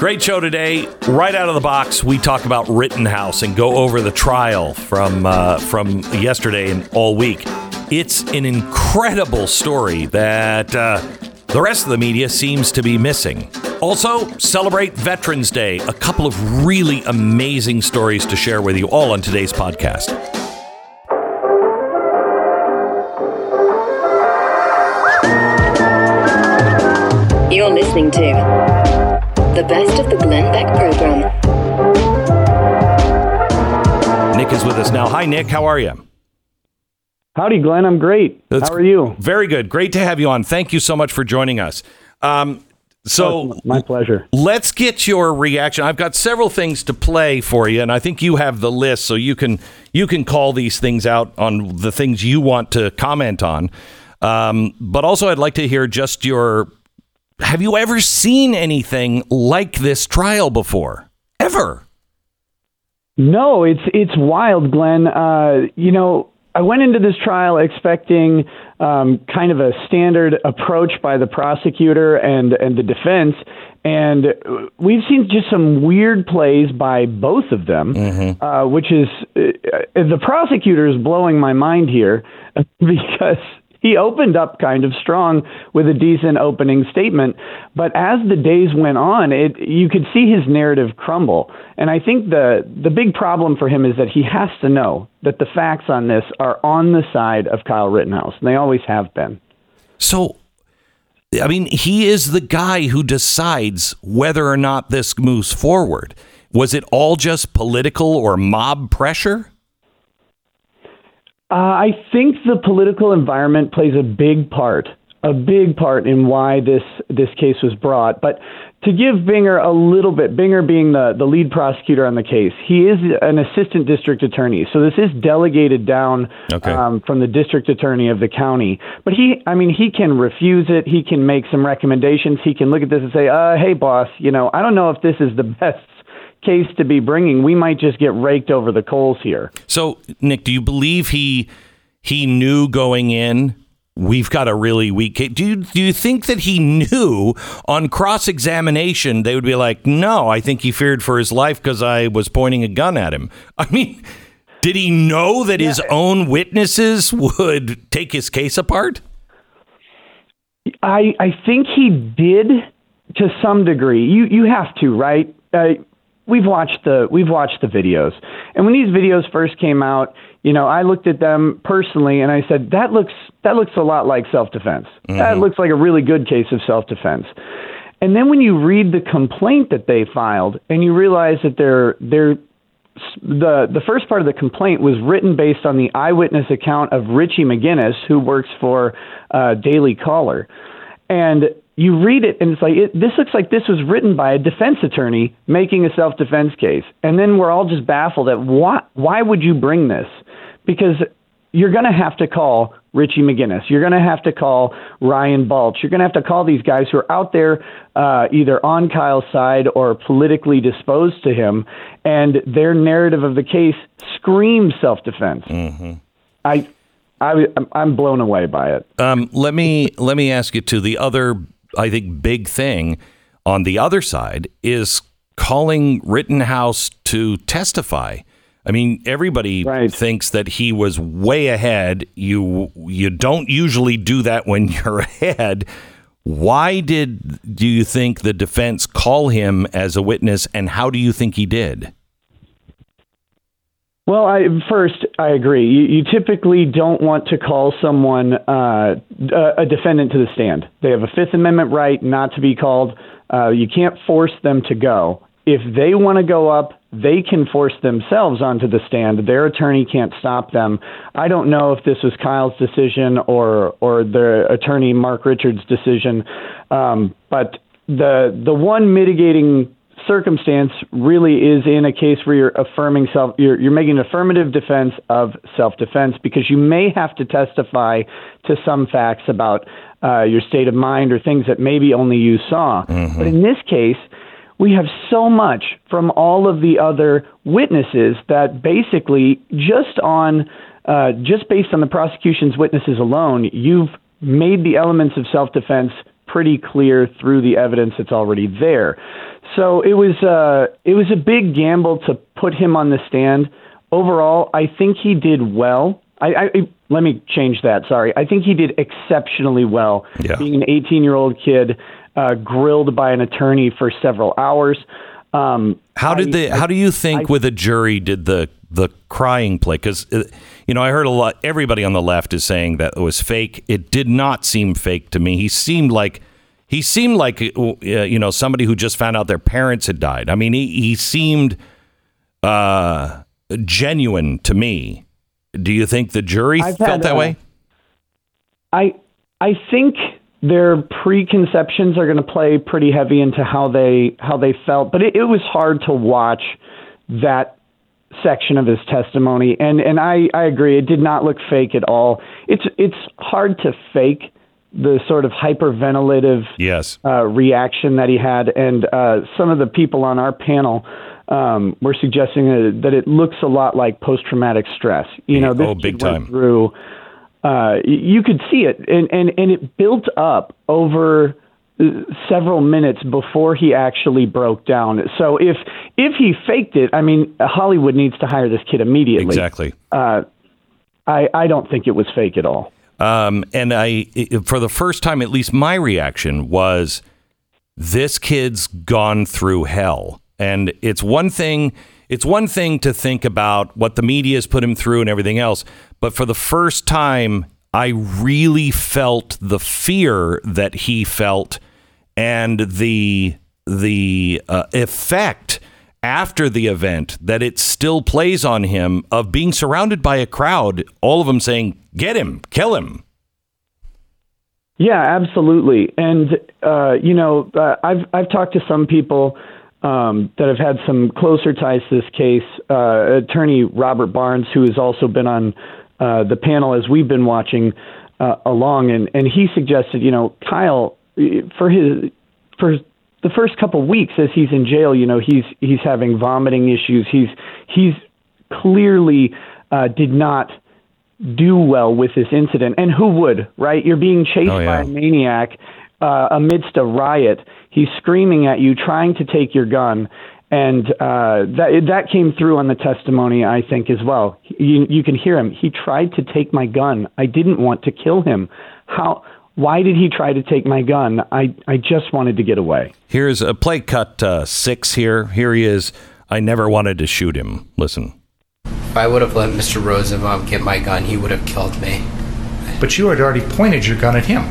Great show today. Right out of the box, we talk about Rittenhouse and go over the trial from uh, from yesterday and all week. It's an incredible story that uh, the rest of the media seems to be missing. Also, celebrate Veterans Day. A couple of really amazing stories to share with you all on today's podcast. You're listening to the best of the Glenn Beck program. Nick is with us now. Hi, Nick. How are you? Howdy, Glenn. I'm great. That's How are you? Very good. Great to have you on. Thank you so much for joining us. Um, so, Oh, my pleasure. let's get your reaction. I've got several things to play for you, and I think you have the list, so you can you can call these things out on the things you want to comment on. Um, but also, I'd like to hear just your. Have you ever seen anything like this trial before? Ever? No, it's it's wild, Glenn. Uh, you know, I went into this trial expecting um, kind of a standard approach by the prosecutor and and the defense, and we've seen just some weird plays by both of them, uh, which is uh, the prosecutor is blowing my mind here because he opened up kind of strong with a decent opening statement, but as the days went on, it you could see his narrative crumble. And I think the the big problem for him is that he has to know that the facts on this are on the side of Kyle Rittenhouse, and they always have been. So, I mean, he is the guy who decides whether or not this moves forward. Was it all just political or mob pressure? Uh, I think the political environment plays a big part, a big part in why this this case was brought. But to give Binger a little bit, Binger being the, the lead prosecutor on the case, he is an assistant district attorney. So this is delegated down Okay. um, from the district attorney of the county. But he, I mean, he can refuse it. He can make some recommendations. He can look at this and say, uh, hey, boss, you know, I don't know if this is the best case to be bringing. We might just get raked over the coals here. So, Nick, do you believe he he knew going in? We've got a really weak case. Do you, do you think that he knew on cross examination they would be like, no, I think he feared for his life because I was pointing a gun at him? I mean, did he know that his own witnesses would take his case apart? I I think he did to some degree. You you have to, right? Uh, we've watched the we've watched the videos, and when these videos first came out, you know, I looked at them personally and I said that looks that looks a lot like self defense. That looks like a really good case of self defense. And then when you read the complaint that they filed, and you realize that they're they're the the first part of the complaint was written based on the eyewitness account of Richie McGinnis, who works for uh, Daily Caller, and you read it and it's like it, this looks like this was written by a defense attorney making a self defense case, and then we're all just baffled at why why would you bring this because you're going to have to call Richie McGinnis. You're going to have to call Ryan Balch. You're going to have to call these guys who are out there uh, either on Kyle's side or politically disposed to him, and their narrative of the case screams self-defense. I, I, I'm blown away by it. Um, let me let me ask you to the other. I think big thing on the other side is calling Rittenhouse to testify. I mean, everybody Right. thinks that he was way ahead. You you don't usually do that when you're ahead. Why did do you think the defense call him as a witness, and how do you think he did? Well, I, first, I agree. You, you typically don't want to call someone uh, a, defendant to the stand. They have a Fifth Amendment right not to be called. Uh, you can't force them to go. If they want to go up, they can force themselves onto the stand. Their attorney can't stop them. I don't know if this was Kyle's decision or or the attorney Mark Richards' decision, um, but the the one mitigating circumstance really is in a case where you're affirming self you're, you're making an affirmative defense of self-defense because you may have to testify to some facts about uh, your state of mind or things that maybe only you saw Mm-hmm. but in this case we have so much from all of the other witnesses that basically just on uh, just based on the prosecution's witnesses alone you've made the elements of self-defense pretty clear through the evidence that's already there so it was uh, it was a big gamble to put him on the stand. Overall, I think he did well. I, I let me change that. Sorry, I think he did exceptionally well. Yeah. Being an 18 year old kid, uh, grilled by an attorney for several hours. Um, How did I- the How do you think I- with a jury did the the crying play? Because you know I heard a lot. Everybody on the left is saying that it was fake. It did not seem fake to me. He seemed like he seemed like uh, you know somebody who just found out their parents had died. I mean, he he seemed uh, genuine to me. Do you think the jury I've felt had, that uh, way? I I think their preconceptions are going to play pretty heavy into how they how they felt, but it, it was hard to watch that section of his testimony, and and I I agree, it did not look fake at all. It's it's hard to fake the sort of hyperventilative Yes. uh, reaction that he had, and uh, some of the people on our panel um, were suggesting that, that it looks a lot like post-traumatic stress. You know, this Oh, big time. through. Uh, you could see it, and, and and it built up over uh, several minutes before he actually broke down. So if if he faked it, I mean, Hollywood needs to hire this kid immediately. Exactly. Uh, I I don't think it was fake at all. Um, and I, for the first time, at least my reaction was, this kid's gone through hell. And it's one thing, it's one thing to think about what the media has put him through and everything else. But for the first time, I really felt the fear that he felt and the the uh, effect after the event that it still plays on him of being surrounded by a crowd, all of them saying, "Get him, kill him." Yeah, absolutely. And uh, you know, uh, I've I've talked to some people um, that have had some closer ties to this case. Uh, attorney Robert Barnes, who has also been on uh, the panel as we've been watching uh, along, and and he suggested, you know, Kyle for his for the first couple of weeks as he's in jail, you know, he's he's having vomiting issues. He's he's clearly uh, did not do well with this incident. And who would, right? You're being chased Oh, yeah. by a maniac uh, amidst a riot. He's screaming at you, trying to take your gun. And uh, that that came through on the testimony, I think, as well. You, you can hear him. He tried to take my gun. I didn't want to kill him. How? Why did he try to take my gun? I, I just wanted to get away. Here's a play cut uh, six here. Here he is. I never wanted to shoot him. Listen. If I would have let Mr. Rosenbaum get my gun, he would have killed me. But you had already pointed your gun at him.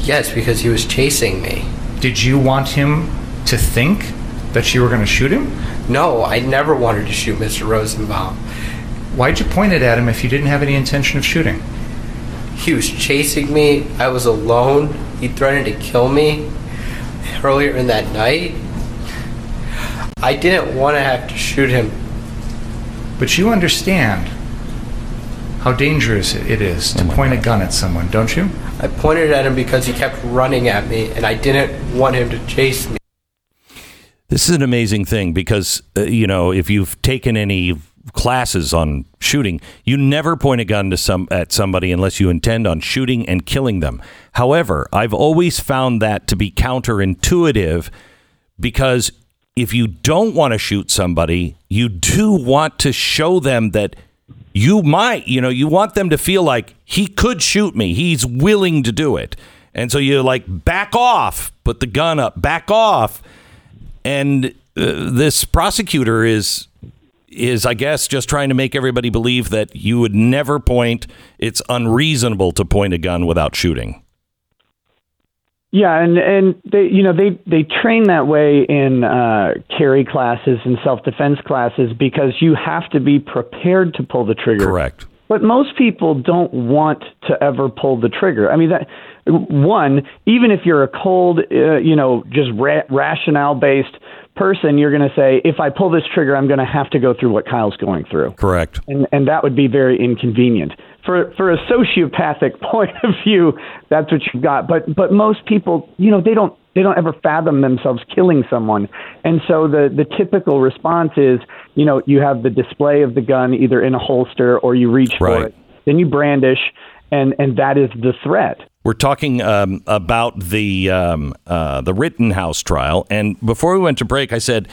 Yes, because he was chasing me. Did you want him to think that you were going to shoot him? No, I never wanted to shoot Mr. Rosenbaum. Why'd you point it at him if you didn't have any intention of shooting? He was chasing me. I was alone. He threatened to kill me earlier in that night. I didn't want to have to shoot him. But you understand how dangerous it is to point a gun at someone, don't you? I pointed at him because he kept running at me, and I didn't want him to chase me. This is an amazing thing because uh, you know if you've taken any classes on shooting, you never point a gun to some at somebody unless you intend on shooting and killing them. However, I've always found that to be counterintuitive because if you don't want to shoot somebody, you do want to show them that you might, you know, you want them to feel like he could shoot me. He's willing to do it. And so you like back off, put the gun up, back off. And uh, this prosecutor is is I guess just trying to make everybody believe that you would never point it's unreasonable to point a gun without shooting. Yeah, and and they you know they they train that way in uh, carry classes and self defense classes because you have to be prepared to pull the trigger. Correct. But most people don't want to ever pull the trigger. I mean that one, even if you're a cold, uh, you know, just ra- rationale based person, you're going to say, if I pull this trigger, I'm going to have to go through what Kyle's going through. Correct. And, and that would be very inconvenient. For, for a sociopathic point of view, that's what you've got. But, but most people, you know, they don't, they don't ever fathom themselves killing someone. And so the, the typical response is, you know, you have the display of the gun either in a holster or you reach Right. for it. Then you brandish, and, and that is the threat. We're talking um, about the um, uh, the Rittenhouse trial, and before we went to break, I said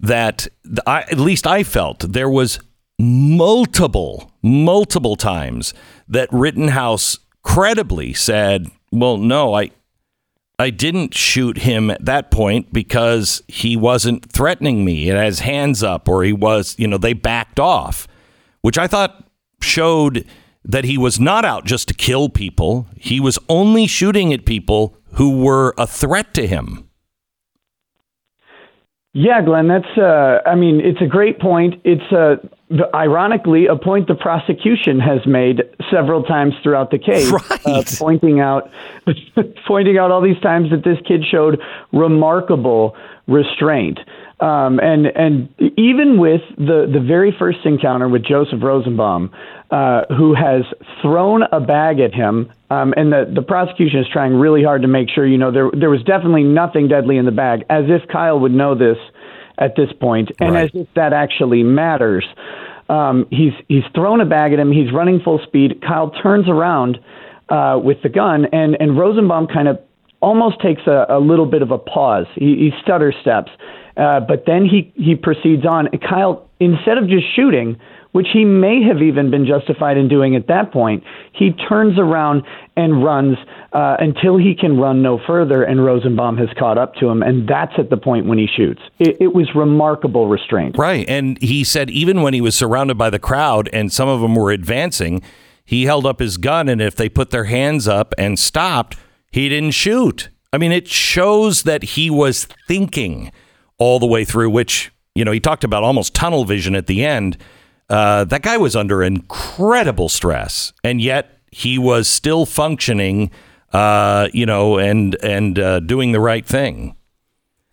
that th- I, at least I felt there was multiple, multiple times that Rittenhouse credibly said, "Well, no, I." I didn't shoot him at that point because he wasn't threatening me. It has hands up, or he was, you know, they backed off, which I thought showed that he was not out just to kill people. He was only shooting at people who were a threat to him. Yeah, Glenn, that's, uh, I mean, it's a great point. It's, uh, the- ironically, a point the prosecution has made several times throughout the case, uh, pointing out, pointing out all these times that this kid showed remarkable restraint. Um, and and even with the, the very first encounter with Joseph Rosenbaum, uh, who has thrown a bag at him, um, and the, the prosecution is trying really hard to make sure, you know, there there was definitely nothing deadly in the bag, as if Kyle would know this at this point, and Right. as if that actually matters. Um, he's he's thrown a bag at him. He's running full speed. Kyle turns around uh, with the gun, and and Rosenbaum kind of almost takes a, a little bit of a pause. He, he stutter steps, uh, but then he he proceeds on. Kyle, instead of just shooting, which he may have even been justified in doing at that point, he turns around and runs uh, until he can run no further, and Rosenbaum has caught up to him, and that's at the point when he shoots. It, it was remarkable restraint. Right. And he said even when he was surrounded by the crowd and some of them were advancing, he held up his gun. And if they put their hands up and stopped, he didn't shoot. I mean, it shows that he was thinking all the way through, which, you know, he talked about almost tunnel vision at the end. Uh, that guy was under incredible stress, and yet he was still functioning, uh, you know, and and uh, doing the right thing.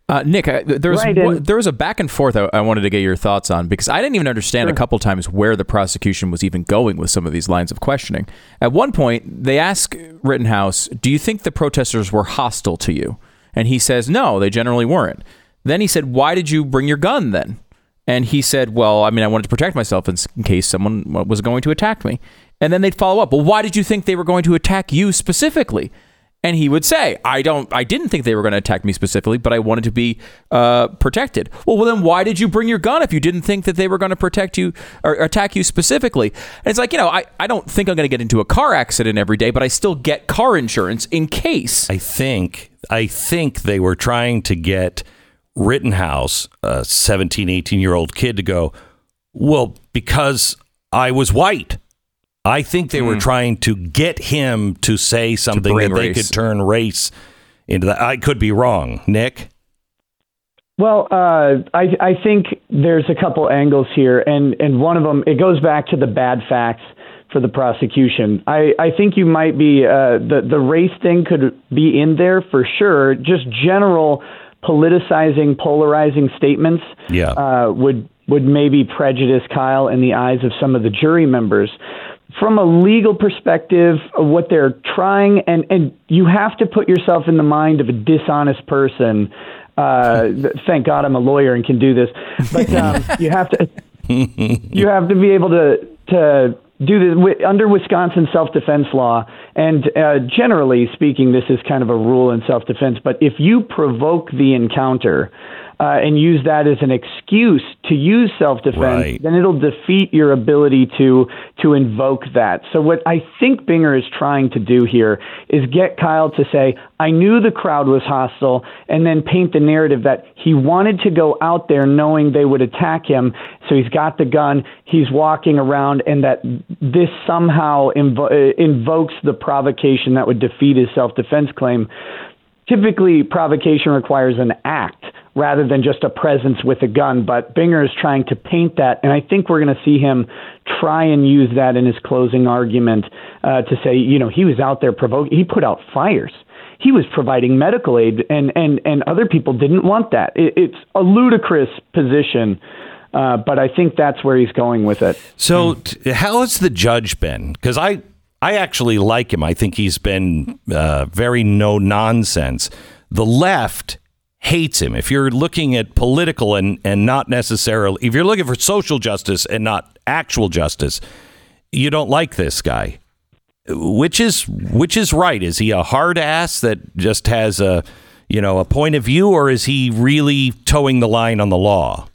Uh, Nick, I, there was Right, one- there was a back and forth I, I wanted to get your thoughts on because I didn't even understand a couple times where the prosecution was even going with some of these lines of questioning. At one point, they ask Rittenhouse, "Do you think the protesters were hostile to you?" And he says, "No, they generally weren't." Then he said, "Why did you bring your gun then?" And he said, "Well, I mean, I wanted to protect myself in, case someone was going to attack me." And then they'd follow up, "Well, why did you think they were going to attack you specifically?" And he would say, "I don't. I didn't think they were going to attack me specifically, but I wanted to be uh, protected." Well, well, then why did you bring your gun if you didn't think that they were going to protect you or attack you specifically? And it's like, you know, I, I don't think I'm going to get into a car accident every day, but I still get car insurance in case. I think I think they were trying to get Rittenhouse, a 17, 18 year old kid, to go, well, because I was white. I think they were trying to get him to say something bring that they race. could turn race into that. I could be wrong, Nick. Well, uh, I, I think there's a couple angles here, and, and one of them it goes back to the bad facts for the prosecution. I, I think you might be uh, the the race thing could be in there for sure. Just general politicizing, polarizing statements Yeah. uh, would would maybe prejudice Kyle in the eyes of some of the jury members. From a legal perspective, of what they're trying, and, and you have to put yourself in the mind of a dishonest person. Uh, th- thank God I'm a lawyer and can do this, but um, you have to you have to be able to to do this under Wisconsin self-defense law. And uh, generally speaking, this is kind of a rule in self-defense. But if you provoke the encounter uh, and use that as an excuse to use self-defense, Right. then it'll defeat your ability to to invoke that. So what I think Binger is trying to do here is get Kyle to say, "I knew the crowd was hostile," and then paint the narrative that he wanted to go out there knowing they would attack him. So he's got the gun, he's walking around, and that this somehow invo- uh, invokes the provocation that would defeat his self-defense claim. Typically provocation requires an act rather than just a presence with a gun. But Binger is trying to paint that, and I think we're going to see him try and use that in his closing argument uh, to say, you know, he was out there provoking, he put out fires. He was providing medical aid, and, and, and other people didn't want that. It, it's a ludicrous position. Uh, but I think that's where he's going with it. So, t- how has the judge been? Because I, I actually like him. I think he's been uh, very no nonsense. The left hates him. If you're looking at political and, and not necessarily, if you're looking for social justice and not actual justice, you don't like this guy. Which is which is right? Is he a hard ass that just has a you know a point of view, or is he really towing the line on the law?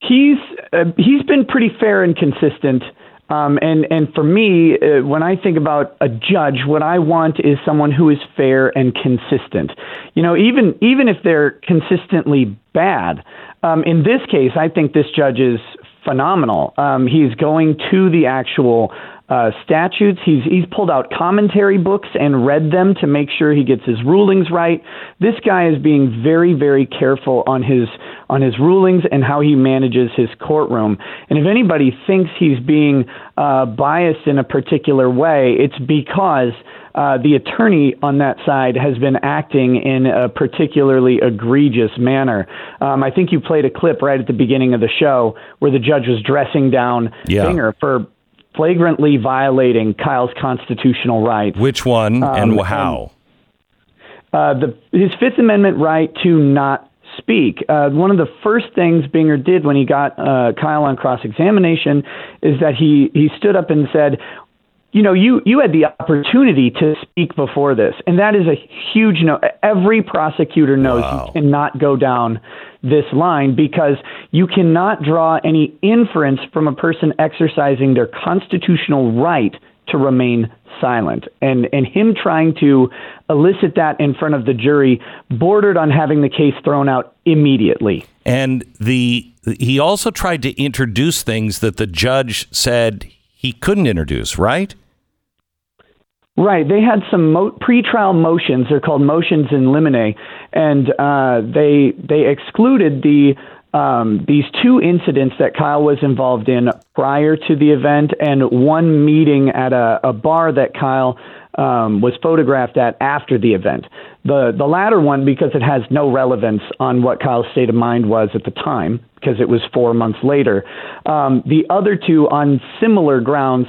He's uh, he's been pretty fair and consistent. Um, and and for me, uh, when I think about a judge, what I want is someone who is fair and consistent. You know, even even if they're consistently bad. Um, in this case, I think this judge is phenomenal. Um, he's going to the actual uh, statutes. He's he's pulled out commentary books and read them to make sure he gets his rulings right. This guy is being very very careful on his on his rulings and how he manages his courtroom. And if anybody thinks he's being uh, biased in a particular way, it's because. Uh, the attorney on that side has been acting in a particularly egregious manner. Um, I think you played a clip right at the beginning of the show where the judge was dressing down Yeah. Binger for flagrantly violating Kyle's constitutional rights. Which one and Um, how? Uh, the, his Fifth Amendment right to not speak. Uh, one of the first things Binger did when he got uh, Kyle on cross examination is that he, he stood up and said, you know, you, you had the opportunity to speak before this. And that is a huge no. Every prosecutor knows Wow. you cannot go down this line because you cannot draw any inference from a person exercising their constitutional right to remain silent. And, and him trying to elicit that in front of the jury bordered on having the case thrown out immediately. And the he also tried to introduce things that the judge said he couldn't introduce, right? Right. They had some mo- pretrial motions. They're called motions in limine, and uh, they they excluded the um, these two incidents that Kyle was involved in prior to the event, and one meeting at a, a bar that Kyle um, was photographed at after the event. The the latter one because it has no relevance on what Kyle's state of mind was at the time because it was four months later. Um, the other two on similar grounds.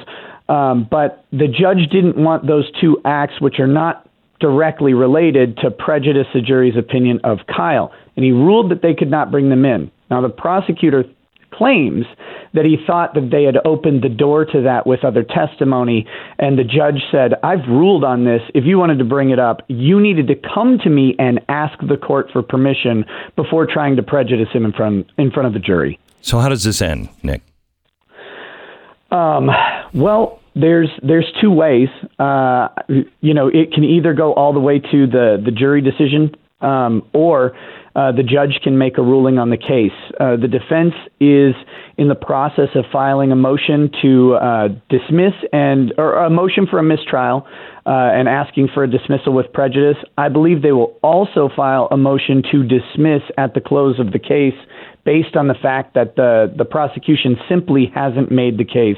Um, but the judge didn't want those two acts, which are not directly related, to prejudice the jury's opinion of Kyle. And he ruled that they could not bring them in. Now, the prosecutor claims that he thought that they had opened the door to that with other testimony. And the judge said, I've ruled on this. If you wanted to bring it up, you needed to come to me and ask the court for permission before trying to prejudice him in front, in front of the jury. So how does this end, Nick? Um, well, there's there's two ways. Uh, you know, it can either go all the way to the the jury decision, um, or uh, the judge can make a ruling on the case. Uh, the defense is in the process of filing a motion to uh, dismiss and or a motion for a mistrial uh, and asking for a dismissal with prejudice. I believe they will also file a motion to dismiss at the close of the case based on the fact that the the prosecution simply hasn't made the case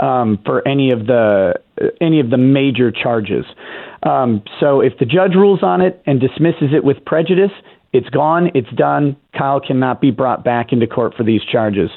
um, for any of the any of the major charges. Um, so if the judge rules on it and dismisses it with prejudice, it's gone, it's done. Kyle cannot be brought back into court for these charges.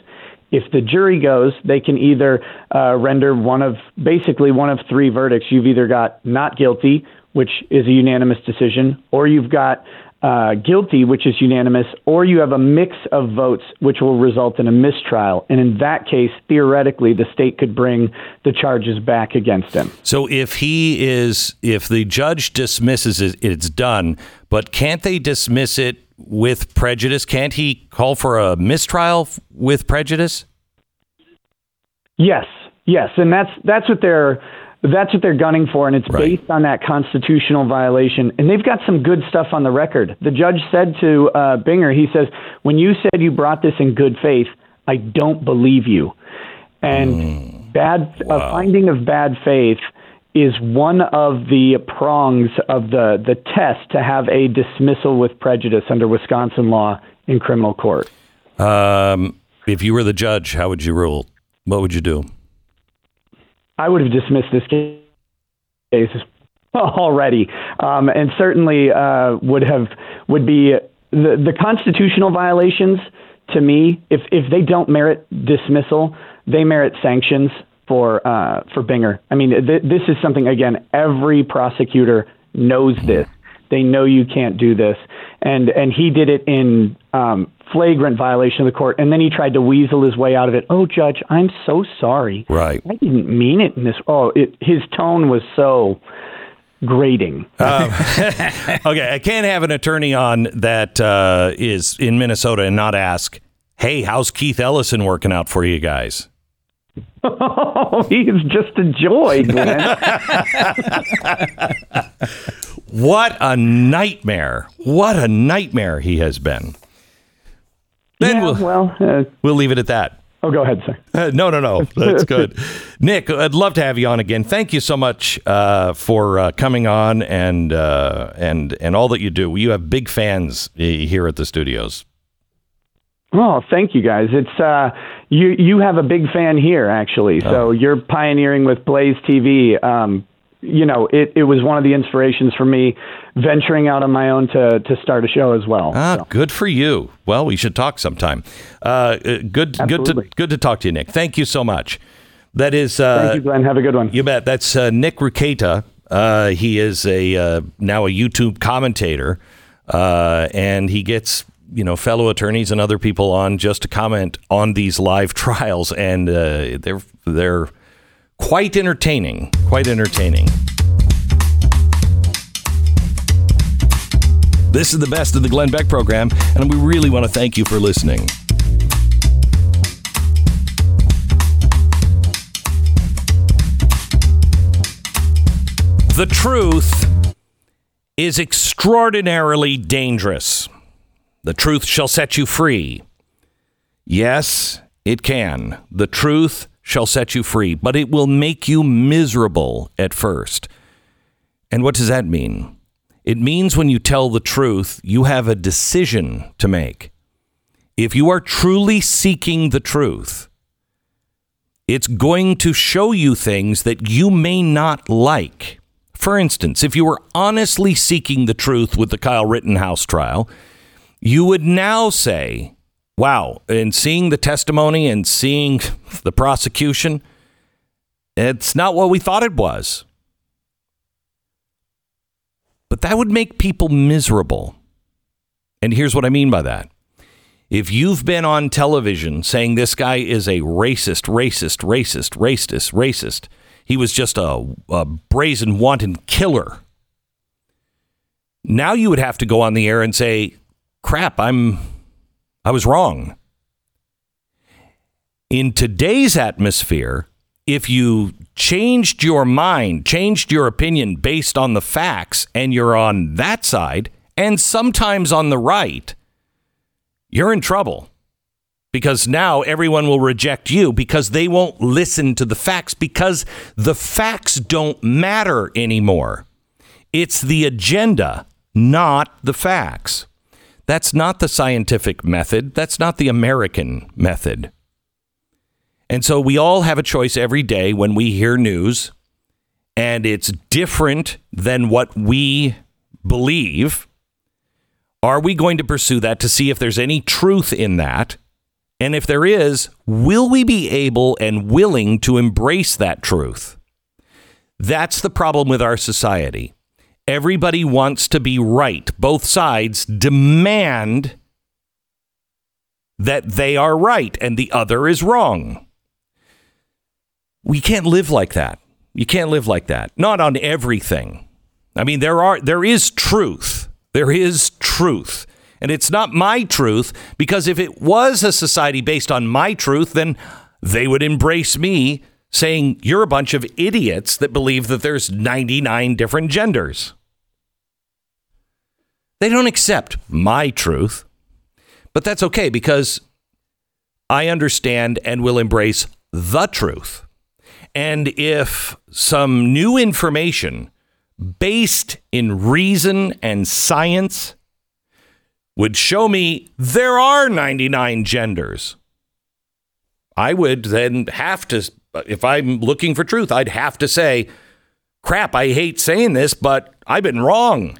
If the jury goes, they can either uh, render one of basically one of three verdicts. You've either got not guilty, which is a unanimous decision, or you've got uh, guilty, which is unanimous, or you have a mix of votes, which will result in a mistrial. And in that case, theoretically, the state could bring the charges back against him. So if he is, if the judge dismisses it, it's done. But can't they dismiss it with prejudice? Can't he call for a mistrial with prejudice? Yes, yes, and that's that's what they're that's what they're gunning for, and it's Right. based on that constitutional violation. And they've got some good stuff on the record. The judge said to uh, Binger, he says, "When you said you brought this in good faith, I don't believe you." And bad a finding of bad faith is one of the prongs of the, the test to have a dismissal with prejudice under Wisconsin law in criminal court. Um, if you were the judge, how would you rule? What would you do? I would have dismissed this case already, um, and certainly uh, would have would be the the constitutional violations. To me, if if they don't merit dismissal, they merit sanctions for uh, for Binger. I mean, th- this is something again. Every prosecutor knows this. They know you can't do this, and and he did it in um, flagrant violation of the court, and then he tried to weasel his way out of it. Oh, judge, I'm so sorry. Right. I didn't mean it in this. Oh, it, his tone was so grating. Um, okay, I can't have an attorney on that uh, is in Minnesota and not ask, "Hey, how's Keith Ellison working out for you guys?" Oh, he's just a joy, what a nightmare! What a nightmare he has been. Then yeah, we'll well, uh, we'll leave it at that. Oh, go ahead, sir. Uh, no, no, no. That's good. Nick, I'd love to have you on again. Thank you so much uh, for uh, coming on and uh, and and all that you do. You have big fans uh, here at the studios. Oh, thank you guys. It's uh, you. You have a big fan here, actually. So Oh. you're pioneering with Blaze TV. Um, you know, it, it was one of the inspirations for me venturing out on my own to to start a show as well. Ah, So, good for you. Well, we should talk sometime. Uh, uh, good, good to good to talk to you, Nick. Thank you so much. That is, uh, thank you, Glenn. Have a good one. You bet. That's uh, Nick Rekieta. Uh, he is a uh, now a YouTube commentator, uh, and he gets you know fellow attorneys and other people on just to comment on these live trials, and uh, they're they're quite entertaining. Quite entertaining. This is the best of the Glenn Beck program, and we really want to thank you for listening. The truth is extraordinarily dangerous. The truth shall set you free. Yes, it can. The truth shall set you free, but it will make you miserable at first. And what does that mean? It means when you tell the truth, you have a decision to make. If you are truly seeking the truth, it's going to show you things that you may not like. For instance, if you were honestly seeking the truth with the Kyle Rittenhouse trial, you would now say, wow, in seeing the testimony and seeing the prosecution, it's not what we thought it was. But that would make people miserable. And here's what I mean by that. If you've been on television saying this guy is a racist, racist, racist, racist, racist, he was just a, a brazen, wanton killer. Now you would have to go on the air and say, crap, I'm, I was wrong. In today's atmosphere, if you changed your mind, changed your opinion based on the facts, and you're on that side, and sometimes on the right, you're in trouble because now everyone will reject you because they won't listen to the facts because the facts don't matter anymore. It's the agenda, not the facts. That's not the scientific method. That's not the American method. And so we all have a choice every day when we hear news and it's different than what we believe. Are we going to pursue that to see if there's any truth in that? And if there is, will we be able and willing to embrace that truth? That's the problem with our society. Everybody wants to be right. Both sides demand that they are right and the other is wrong. We can't live like that. You can't live like that. Not on everything. I mean, there are there is truth. There is truth. And it's not my truth because if it was a society based on my truth, then they would embrace me saying you're a bunch of idiots that believe that there's 99 different genders. They don't accept my truth. But that's okay because I understand and will embrace the truth. And if some new information based in reason and science would show me there are 99 genders, I would then have to, if I'm looking for truth, I'd have to say, crap, I hate saying this, but I've been wrong.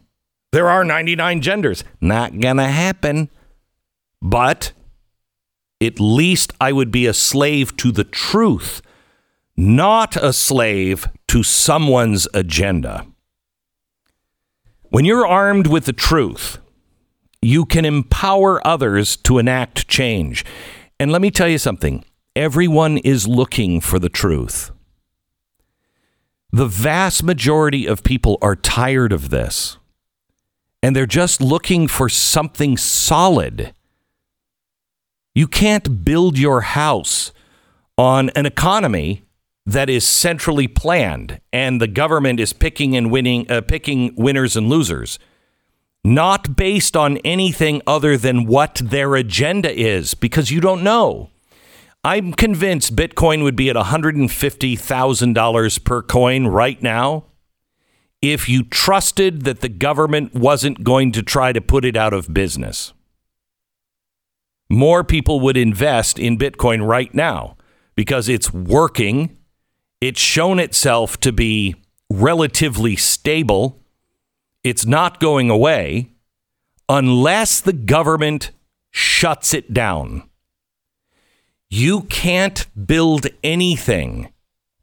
There are 99 genders. Not going to happen. But at least I would be a slave to the truth, not a slave to someone's agenda. When you're armed with the truth, you can empower others to enact change. And let me tell you something everyone is looking for the truth. The vast majority of people are tired of this, and they're just looking for something solid. You can't build your house on an economy that is centrally planned and the government is picking and winning uh, picking winners and losers not based on anything other than what their agenda is because you don't know i'm convinced bitcoin would be at $150,000 per coin right now if you trusted that the government wasn't going to try to put it out of business more people would invest in bitcoin right now because it's working it's shown itself to be relatively stable. It's not going away unless the government shuts it down. You can't build anything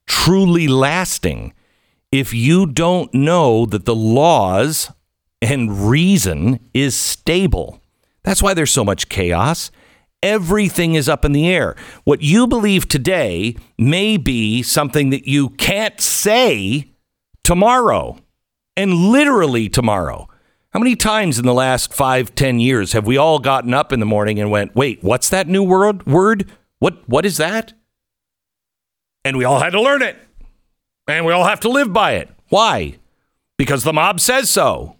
truly lasting if you don't know that the laws and reason is stable. That's why there's so much chaos. Everything is up in the air. What you believe today may be something that you can't say tomorrow, and literally tomorrow. How many times in the last five, ten years have we all gotten up in the morning and went, "Wait, what's that new word? Word? What? What is that?" And we all had to learn it, and we all have to live by it. Why? Because the mob says so.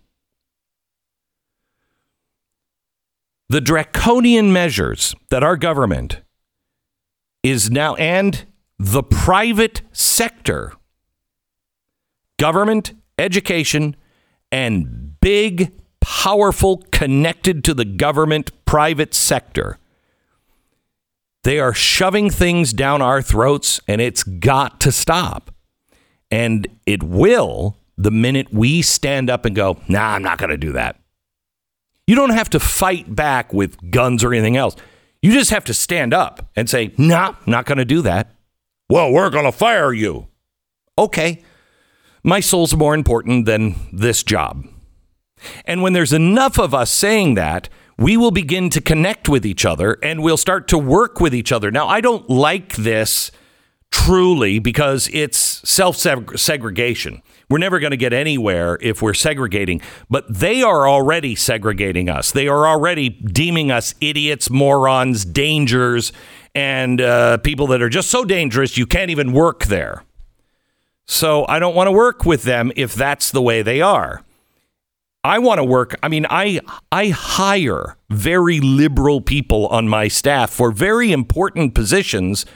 the draconian measures that our government is now and the private sector government education and big powerful connected to the government private sector they are shoving things down our throats and it's got to stop and it will the minute we stand up and go nah i'm not going to do that you don't have to fight back with guns or anything else. You just have to stand up and say, nah, not going to do that. Well, we're going to fire you. Okay. My soul's more important than this job. And when there's enough of us saying that, we will begin to connect with each other and we'll start to work with each other. Now, I don't like this truly because it's self segregation. We're never going to get anywhere if we're segregating, but they are already segregating us. They are already deeming us idiots, morons, dangers, and uh, people that are just so dangerous you can't even work there. So I don't want to work with them if that's the way they are. I want to work. I mean, I I hire very liberal people on my staff for very important positions,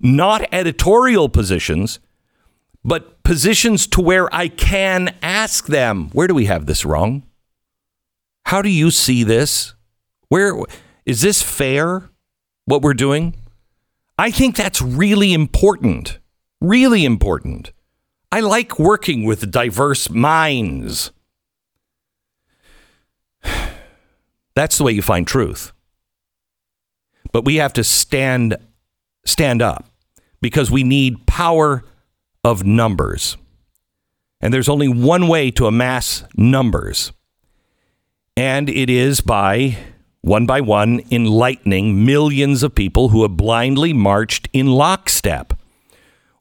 not editorial positions but positions to where I can ask them, where do we have this wrong? How do you see this? Where is this fair? What we're doing? I think that's really important. Really important. I like working with diverse minds. That's the way you find truth. But we have to stand stand up because we need power of numbers. And there's only one way to amass numbers, and it is by one by one enlightening millions of people who have blindly marched in lockstep,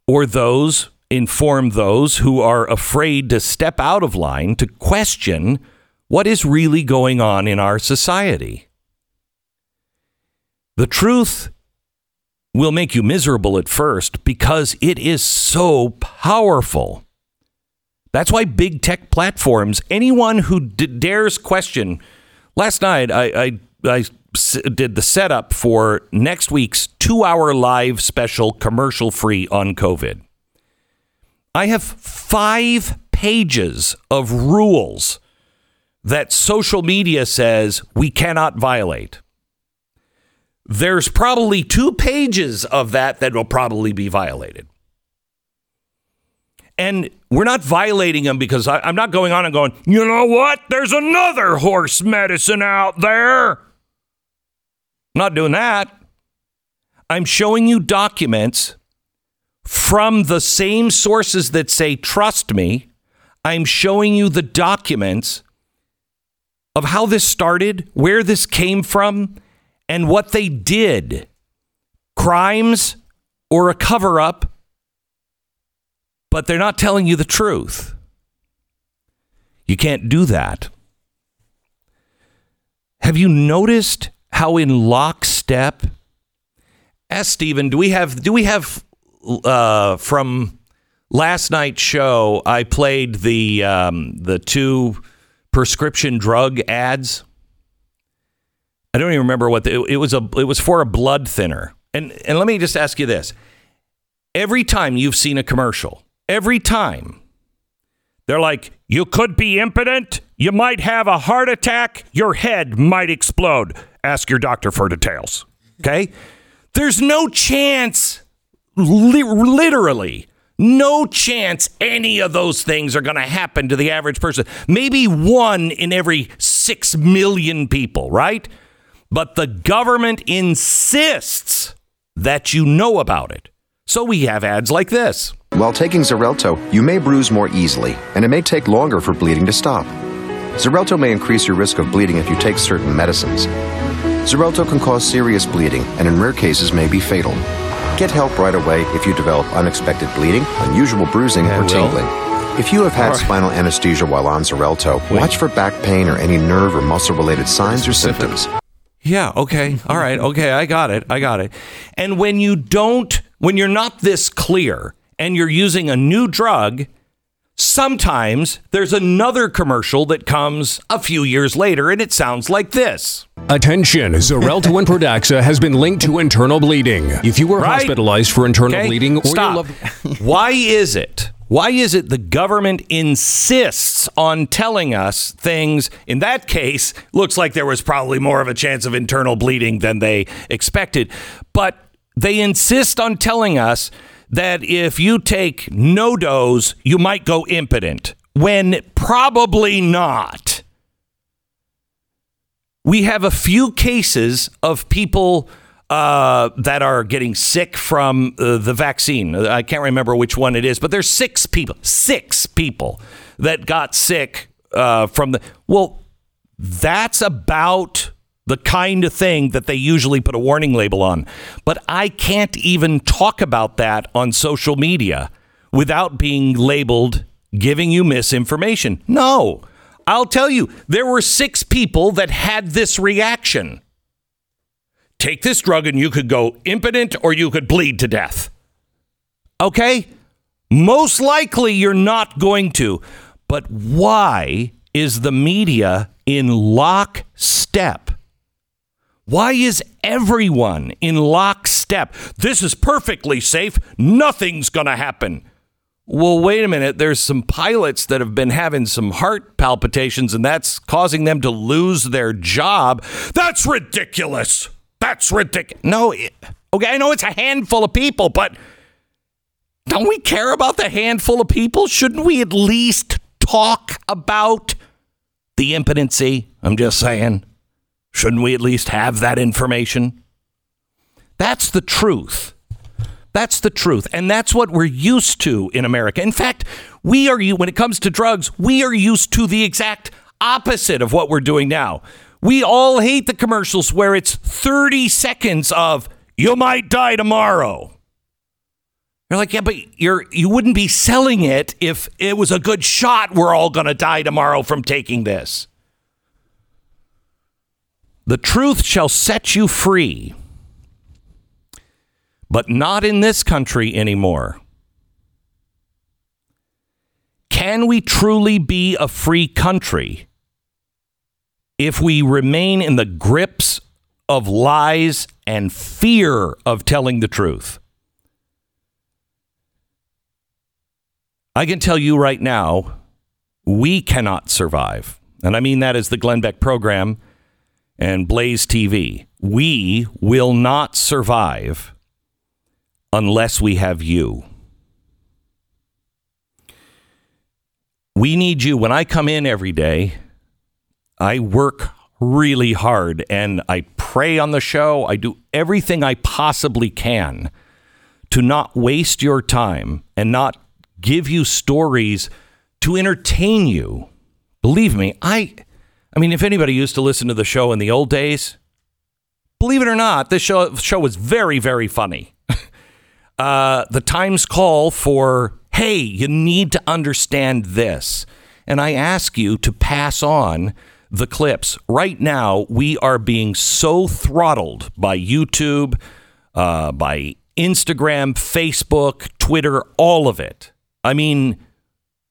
or those inform those who are afraid to step out of line to question what is really going on in our society. The truth will make you miserable at first because it is so powerful. That's why big tech platforms, anyone who d- dares question. Last night, I, I, did the setup for next week's two hour live special commercial free on COVID. I have five pages of rules that social media says we cannot violate. There's probably two pages of that that will probably be violated. And we're not violating them because I, am not going on and going, you know what? There's another horse medicine out there. I'm not doing that. I'm showing you documents from the same sources that say, trust me. I'm showing you the documents of how this started, where this came from, and what they did crimes or a cover up but they're not telling you the truth. You can't do that. Have you noticed how in lockstep? Ask Stephen, do we have do we have uh, from last night's show? I played the um, the two prescription drug ads. I don't even remember what the, it, it was a it was for a blood thinner. And and let me just ask you this: every time you've seen a commercial every time. They're like, you could be impotent. You might have a heart attack. Your head might explode. Ask your doctor for details. Okay? There's no chance, li- literally, no chance any of those things are going to happen to the average person. Maybe one in every six million people, right? But the government insists that you know about it. So we have ads like this. While taking Xarelto, you may bruise more easily, and it may take longer for bleeding to stop. Xarelto may increase your risk of bleeding if you take certain medicines. Xarelto can cause serious bleeding and in rare cases may be fatal. Get help right away if you develop unexpected bleeding, unusual bruising, or tingling. If you have had spinal anesthesia while on Xarelto, watch for back pain or any nerve or muscle related signs or symptoms. Yeah, okay. All right. Okay, I got it. I got it. And when you don't when you're not this clear, and you're using a new drug, sometimes there's another commercial that comes a few years later and it sounds like this. Attention, Xarelto and Pradaxa has been linked to internal bleeding. If you were right? hospitalized for internal okay. bleeding or Stop. Loved- Why is it? Why is it the government insists on telling us things? In that case, looks like there was probably more of a chance of internal bleeding than they expected. But they insist on telling us that if you take no dose, you might go impotent, when probably not. We have a few cases of people uh, that are getting sick from uh, the vaccine. I can't remember which one it is, but there's six people, six people that got sick uh, from the. Well, that's about the kind of thing that they usually put a warning label on. But I can't even talk about that on social media without being labeled giving you misinformation. No, I'll tell you, there were six people that had this reaction. Take this drug and you could go impotent or you could bleed to death. Okay? Most likely you're not going to. But why is the media in lockstep why is everyone in lockstep? This is perfectly safe. Nothing's going to happen. Well, wait a minute. There's some pilots that have been having some heart palpitations, and that's causing them to lose their job. That's ridiculous. That's ridiculous. No, okay, I know it's a handful of people, but don't we care about the handful of people? Shouldn't we at least talk about the impotency? I'm just saying. Shouldn't we at least have that information? That's the truth. That's the truth. And that's what we're used to in America. In fact, we are, when it comes to drugs, we are used to the exact opposite of what we're doing now. We all hate the commercials where it's 30 seconds of, you might die tomorrow. You're like, yeah, but you're you wouldn't be selling it if it was a good shot. We're all going to die tomorrow from taking this. The truth shall set you free, but not in this country anymore. Can we truly be a free country if we remain in the grips of lies and fear of telling the truth? I can tell you right now, we cannot survive. And I mean that as the Glenn Beck program and Blaze TV. We will not survive unless we have you. We need you. When I come in every day, I work really hard and I pray on the show. I do everything I possibly can to not waste your time and not give you stories to entertain you. Believe me, I I mean if anybody used to listen to the show in the old days, believe it or not, this show show was very very funny. uh, the Times call for hey, you need to understand this. And I ask you to pass on the clips. Right now, we are being so throttled by YouTube, uh, by Instagram, Facebook, Twitter, all of it. I mean,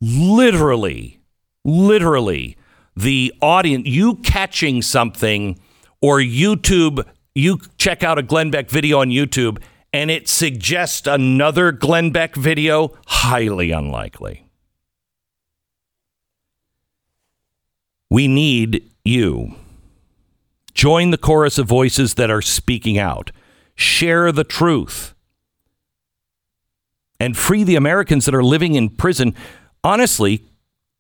literally, literally, the audience, you catching something or YouTube, you check out a Glenn Beck video on YouTube and it suggests another Glenn Beck video, highly unlikely. We need you. Join the chorus of voices that are speaking out. Share the truth. And free the Americans that are living in prison. Honestly,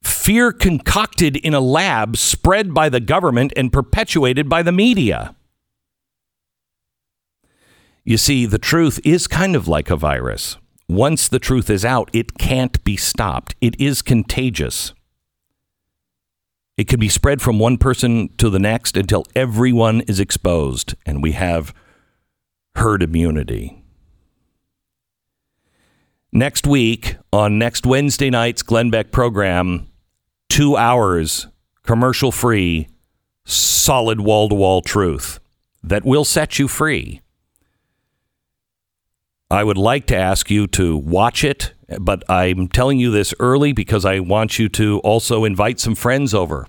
fear concocted in a lab, spread by the government, and perpetuated by the media. You see, the truth is kind of like a virus. Once the truth is out, it can't be stopped. It is contagious. It can be spread from one person to the next until everyone is exposed and we have herd immunity. Next week, on next Wednesday night's Glenn Beck program, two hours, commercial free, solid wall to wall truth that will set you free. I would like to ask you to watch it, but I'm telling you this early because I want you to also invite some friends over.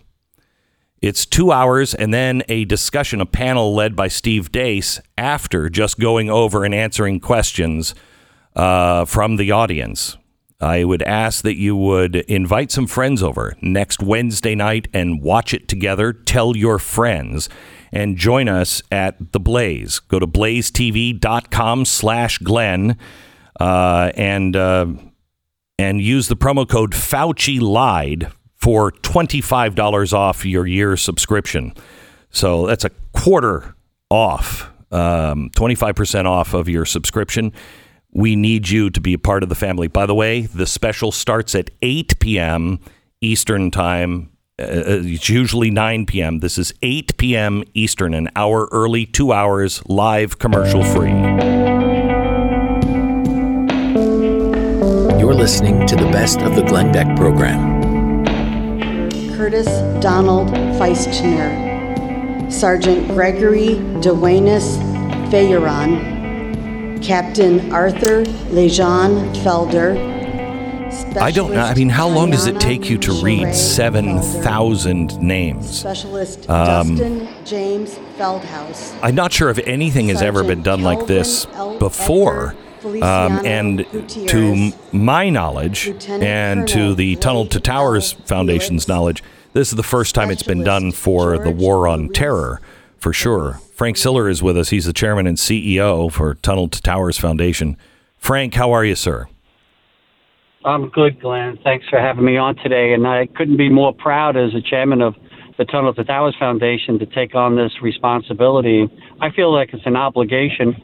It's two hours and then a discussion, a panel led by Steve Deace after just going over and answering questions uh, from the audience. I would ask that you would invite some friends over next Wednesday night and watch it together. Tell your friends and join us at the Blaze. Go to blazetv.com slash Glenn uh, and uh, and use the promo code Fauci lied for $25 off your year subscription. So that's a quarter off, um, 25% off of your subscription. We need you to be a part of the family. By the way, the special starts at 8 p.m. Eastern Time uh, uh, it's usually 9 p.m. This is 8 p.m. Eastern, an hour early, two hours live, commercial free. You're listening to the best of the Glenn Beck program. Curtis Donald Feistner, Sergeant Gregory Duenas Fayeron, Captain Arthur Lejean Felder, I don't know. I mean, how long does it take you to read 7,000 names? Specialist Um, Dustin James Feldhouse. I'm not sure if anything has ever been done like this before. Um, and to my knowledge, and to the Tunnel to Towers Foundation's knowledge, this is the first time it's been done for the War on Terror, for sure. Frank Siller is with us. He's the chairman and CEO for Tunnel to Towers Foundation. Frank, how are you, sir? I'm good, Glenn. Thanks for having me on today. And I couldn't be more proud as a chairman of the Tunnel to Towers Foundation to take on this responsibility. I feel like it's an obligation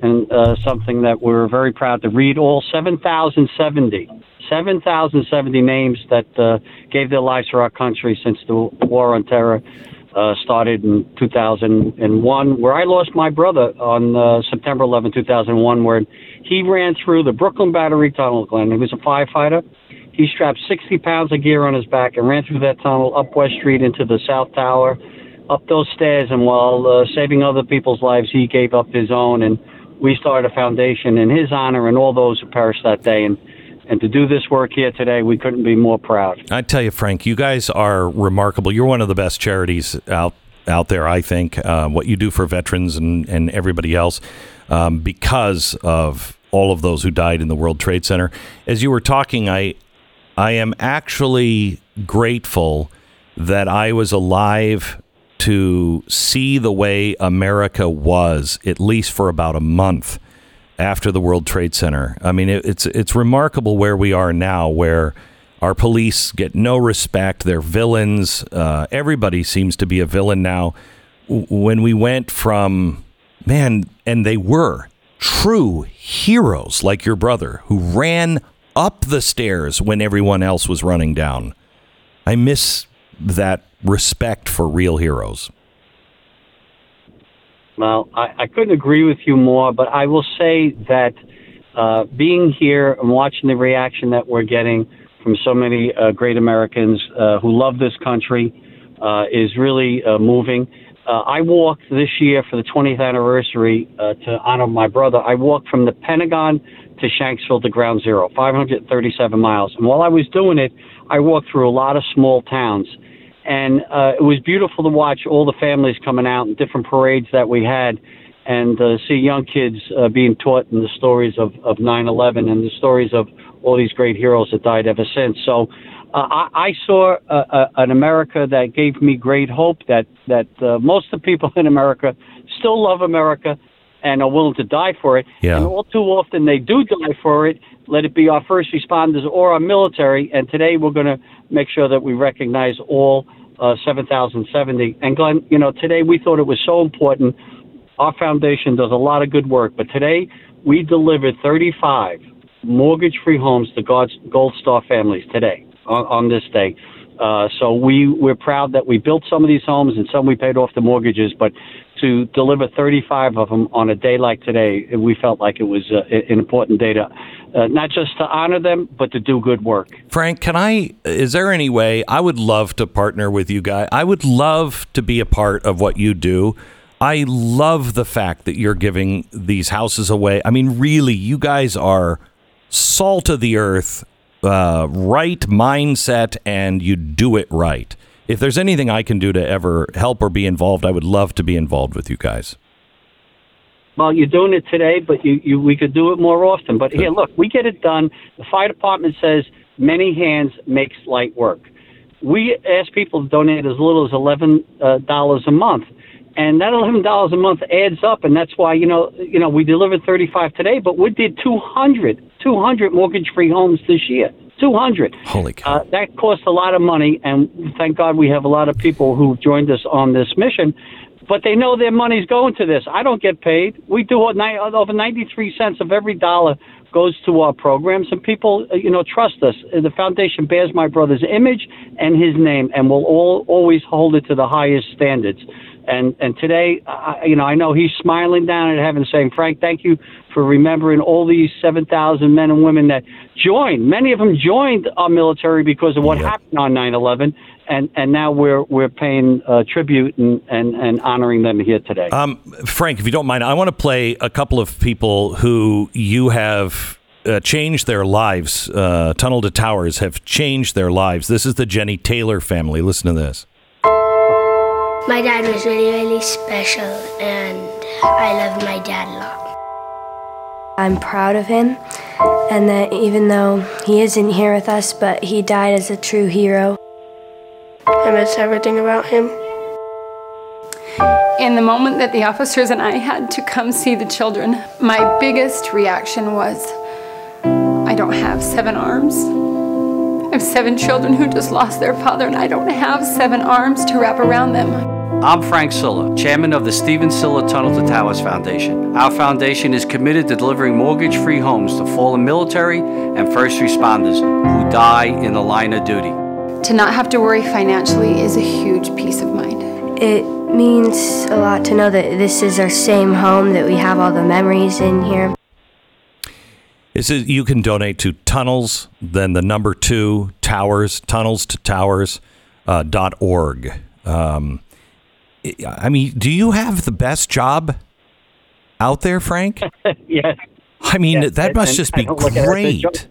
and uh, something that we're very proud to read all 7,070. 7,070 names that uh, gave their lives for our country since the war on terror uh, started in 2001, where I lost my brother on uh, September 11, 2001, where he ran through the Brooklyn Battery Tunnel, Glenn. He was a firefighter. He strapped 60 pounds of gear on his back and ran through that tunnel up West Street into the South Tower, up those stairs. And while uh, saving other people's lives, he gave up his own. And we started a foundation in his honor and all those who perished that day. And and to do this work here today, we couldn't be more proud. I tell you, Frank, you guys are remarkable. You're one of the best charities out out there. I think uh, what you do for veterans and and everybody else um, because of all of those who died in the World Trade Center. As you were talking, I I am actually grateful that I was alive to see the way America was, at least for about a month after the World Trade Center. I mean, it, it's it's remarkable where we are now, where our police get no respect. They're villains. Uh, everybody seems to be a villain now. When we went from man, and they were true heroes like your brother who ran up the stairs when everyone else was running down. I miss that respect for real heroes. Well, I, I couldn't agree with you more, but I will say that uh, being here and watching the reaction that we're getting from so many uh, great Americans uh, who love this country uh, is really uh, moving. Uh, I walked this year for the 20th anniversary uh, to honor my brother. I walked from the Pentagon to Shanksville to Ground Zero, 537 miles. And while I was doing it, I walked through a lot of small towns and uh, it was beautiful to watch all the families coming out and different parades that we had and uh, see young kids uh, being taught in the stories of, of 9-11 and the stories of all these great heroes that died ever since so uh, I, I saw uh, uh, an America that gave me great hope that that uh, most of the people in America still love America and are willing to die for it. Yeah. And all too often they do die for it. Let it be our first responders or our military. And today we're going to make sure that we recognize all uh, 7,070. And Glenn, you know, today we thought it was so important. Our foundation does a lot of good work, but today we delivered 35 mortgage-free homes to God's Gold Star families today on, on this day. Uh, so we we're proud that we built some of these homes and some we paid off the mortgages, but to deliver 35 of them on a day like today, we felt like it was uh, an important day to uh, not just to honor them, but to do good work. Frank, can I? Is there any way I would love to partner with you guys? I would love to be a part of what you do. I love the fact that you're giving these houses away. I mean, really, you guys are salt of the earth, uh, right mindset, and you do it right. If there's anything I can do to ever help or be involved, I would love to be involved with you guys. Well, you're doing it today, but you, you we could do it more often. But here, look, we get it done. The fire department says many hands makes light work. We ask people to donate as little as eleven uh, dollars a month, and that eleven dollars a month adds up, and that's why you know you know we delivered 35 today, but we did 200 200 mortgage-free homes this year. 200. Holy cow. Uh, that costs a lot of money, and thank God we have a lot of people who joined us on this mission. But they know their money's going to this. I don't get paid. We do over 93 cents of every dollar goes to our programs, and people, uh, you know, trust us. Uh, The foundation bears my brother's image and his name, and will all always hold it to the highest standards. And and today, you know, I know he's smiling down at heaven, saying, "Frank, thank you for remembering all these 7,000 men and women that joined. Many of them joined our military because of what happened on 9/11, and and now we're we're paying uh, tribute and, and and honoring them here today." Um, Frank, if you don't mind, I want to play a couple of people who you have uh, changed their lives. Uh, Tunnel to Towers have changed their lives. This is the Jenny Taylor family. Listen to this. My dad was really, really special, and I love my dad a lot. I'm proud of him, and that even though he isn't here with us, but he died as a true hero. I miss everything about him. In the moment that the officers and I had to come see the children, my biggest reaction was I don't have seven arms. I have seven children who just lost their father, and I don't have seven arms to wrap around them. I'm Frank Siller, chairman of the Stephen Siller Tunnel to Towers Foundation. Our foundation is committed to delivering mortgage free homes to fallen military and first responders who die in the line of duty. To not have to worry financially is a huge peace of mind. It means a lot to know that this is our same home, that we have all the memories in here. This is you can donate to tunnels, then the number two towers, tunnels to towers uh, dot org. Um, I mean, do you have the best job out there, Frank? yes. I mean, Yes, that must just be don't look at her as a great.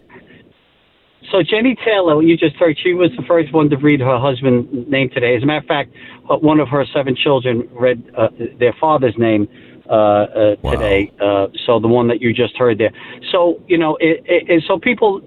So Jenny Taylor, you just heard, she was the first one to read her husband's name today. As a matter of fact, uh, one of her seven children read uh, their father's name uh, uh, today. Uh, so the one that you just heard there. So you know, it, it, it- so people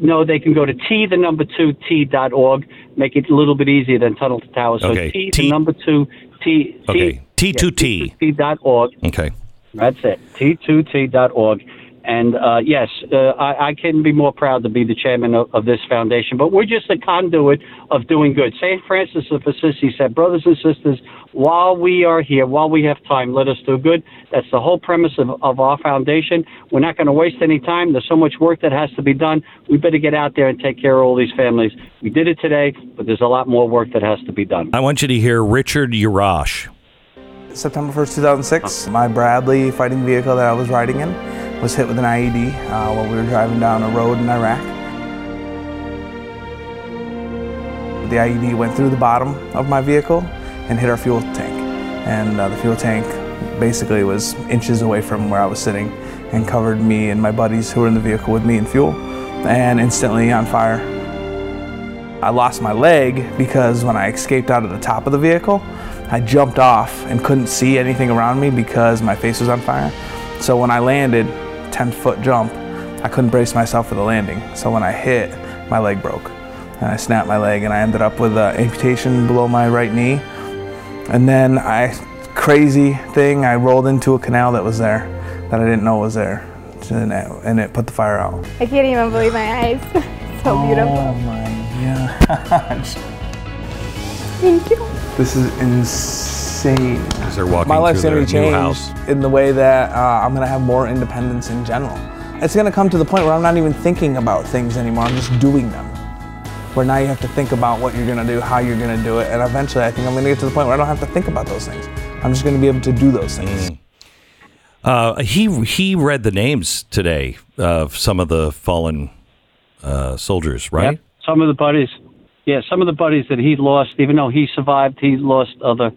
know they can go to t the number two t dot org. Make it a little bit easier than Tunnel to Tower. So Okay, t, T- the number two t Okay, T2T. t dot org. Okay. That's it. T2T.org. And uh, yes, uh, I, I couldn't be more proud to be the chairman of, of this foundation. But we're just a conduit of doing good. St. Francis of Assisi said, Brothers and sisters, while we are here, while we have time, let us do good. That's the whole premise of, of our foundation. We're not going to waste any time. There's so much work that has to be done. We better get out there and take care of all these families. We did it today, but there's a lot more work that has to be done. I want you to hear Richard Yarosh. September 1st, 2006, my Bradley fighting vehicle that I was riding in was hit with an IED uh, while we were driving down a road in Iraq. The IED went through the bottom of my vehicle and hit our fuel tank. And uh, the fuel tank basically was inches away from where I was sitting and covered me and my buddies who were in the vehicle with me in fuel and instantly on fire. I lost my leg because when I escaped out of the top of the vehicle, I jumped off and couldn't see anything around me because my face was on fire. So when I landed, 10 foot jump, I couldn't brace myself for the landing. So when I hit, my leg broke. And I snapped my leg and I ended up with an amputation below my right knee. And then I, crazy thing, I rolled into a canal that was there that I didn't know was there. And it, and it put the fire out. I can't even believe my eyes. so oh beautiful. Oh my gosh. Thank you. This is insane. As they're walking My life's gonna be changed in the way that uh, I'm gonna have more independence in general. It's gonna come to the point where I'm not even thinking about things anymore. I'm just doing them. Where now you have to think about what you're gonna do, how you're gonna do it, and eventually I think I'm gonna get to the point where I don't have to think about those things. I'm just gonna be able to do those things. Uh, he he read the names today of some of the fallen uh, soldiers, right? Yep. Some of the buddies, yeah, some of the buddies that he lost, even though he survived, he lost other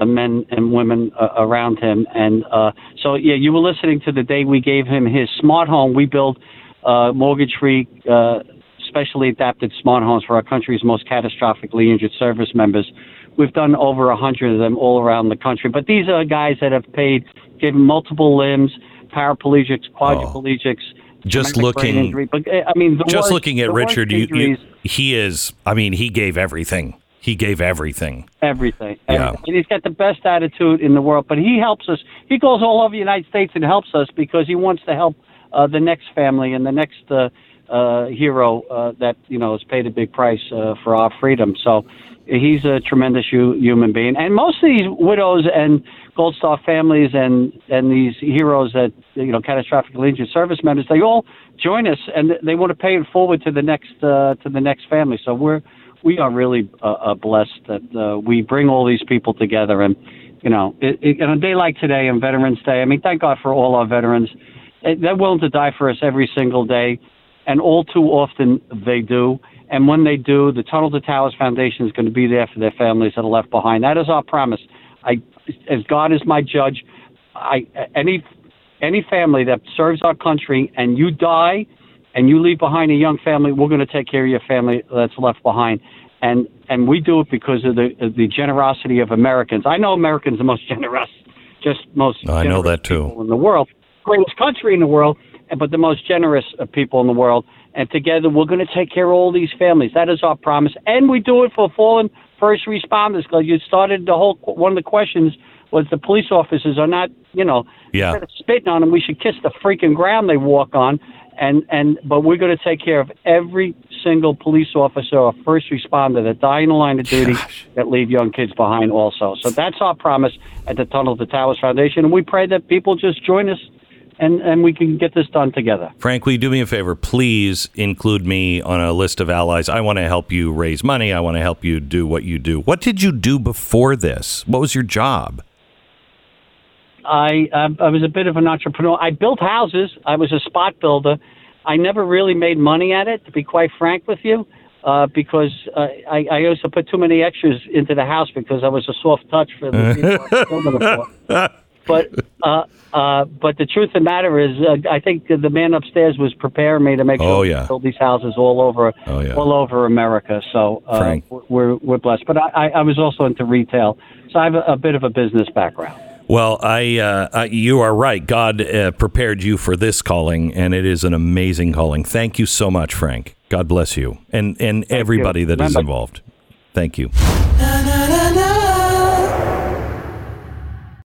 uh, men and women uh, around him. And uh, so, yeah, you were listening to the day we gave him his smart home. We build uh, mortgage-free, uh, specially adapted smart homes for our country's most catastrophically injured service members. We've done over a hundred of them all around the country. But these are guys that have paid, given multiple limbs, paraplegics, quadriplegics. Just looking- injury. But uh, I mean, the Just worst- looking at Richard, you, you, he is. I mean, he gave everything. He gave everything. everything. Yeah. And he's got the best attitude in the world. But he helps us. He goes all over the United States and helps us because he wants to help uh, the next family and the next uh, uh, hero uh, that you know has paid a big price uh, for our freedom. So he's a tremendous hu- human being. And most of these widows and Gold Star families and and these heroes that you know catastrophically injured service members, they all join us and they want to pay it forward to the next uh, to the next family. So we're we are really uh, uh, blessed that uh, we bring all these people together. And, you know, it, it, on a day like today, on Veterans Day, I mean, thank God for all our veterans. They're willing to die for us every single day, and all too often they do. And when they do, the Tunnel to Towers Foundation is going to be there for their families that are left behind. That is our promise. I, as God is my judge, I any any family that serves our country and you die and you leave behind a young family, we're going to take care of your family that's left behind. And and we do it because of the of the generosity of Americans. I know Americans are the most generous, just most I know that too. in the world, greatest country in the world, but the most generous of people in the world. And together, we're going to take care of all these families. That is our promise, and we do it for fallen first responders. Because you started the whole one of the questions was the police officers are not, you know, Yeah. spitting on them, we should kiss the freaking ground they walk on. And and but we're going to take care of every single police officer or first responder that die in the line of duty that leave young kids behind also. So that's our promise at the Tunnel to Towers Foundation, and we pray that people just join us and and we can get this done together. Frank, will you do me a favor? Please include me on a list of allies. I want to help you raise money. I want to help you do what you do. What did you do before this? What was your job? I, I I was a bit of an entrepreneur. I built houses. I was a spot builder. I never really made money at it, to be quite frank with you, uh, because uh, I, I used to put too many extras into the house because I was a soft touch for the people I was building it for. But uh, uh, but the truth of the matter is, uh, I think the man upstairs was preparing me to make sure Oh, we build these houses all over Oh, yeah. all over America. So uh, Frank. we're we're blessed. But I, I I was also into retail, so I have a, a bit of a business background. Well, I, uh, I you are right. God uh, prepared you for this calling, and it is an amazing calling. Thank you so much, Frank. God bless you, and and everybody that is Remember- involved. Thank you.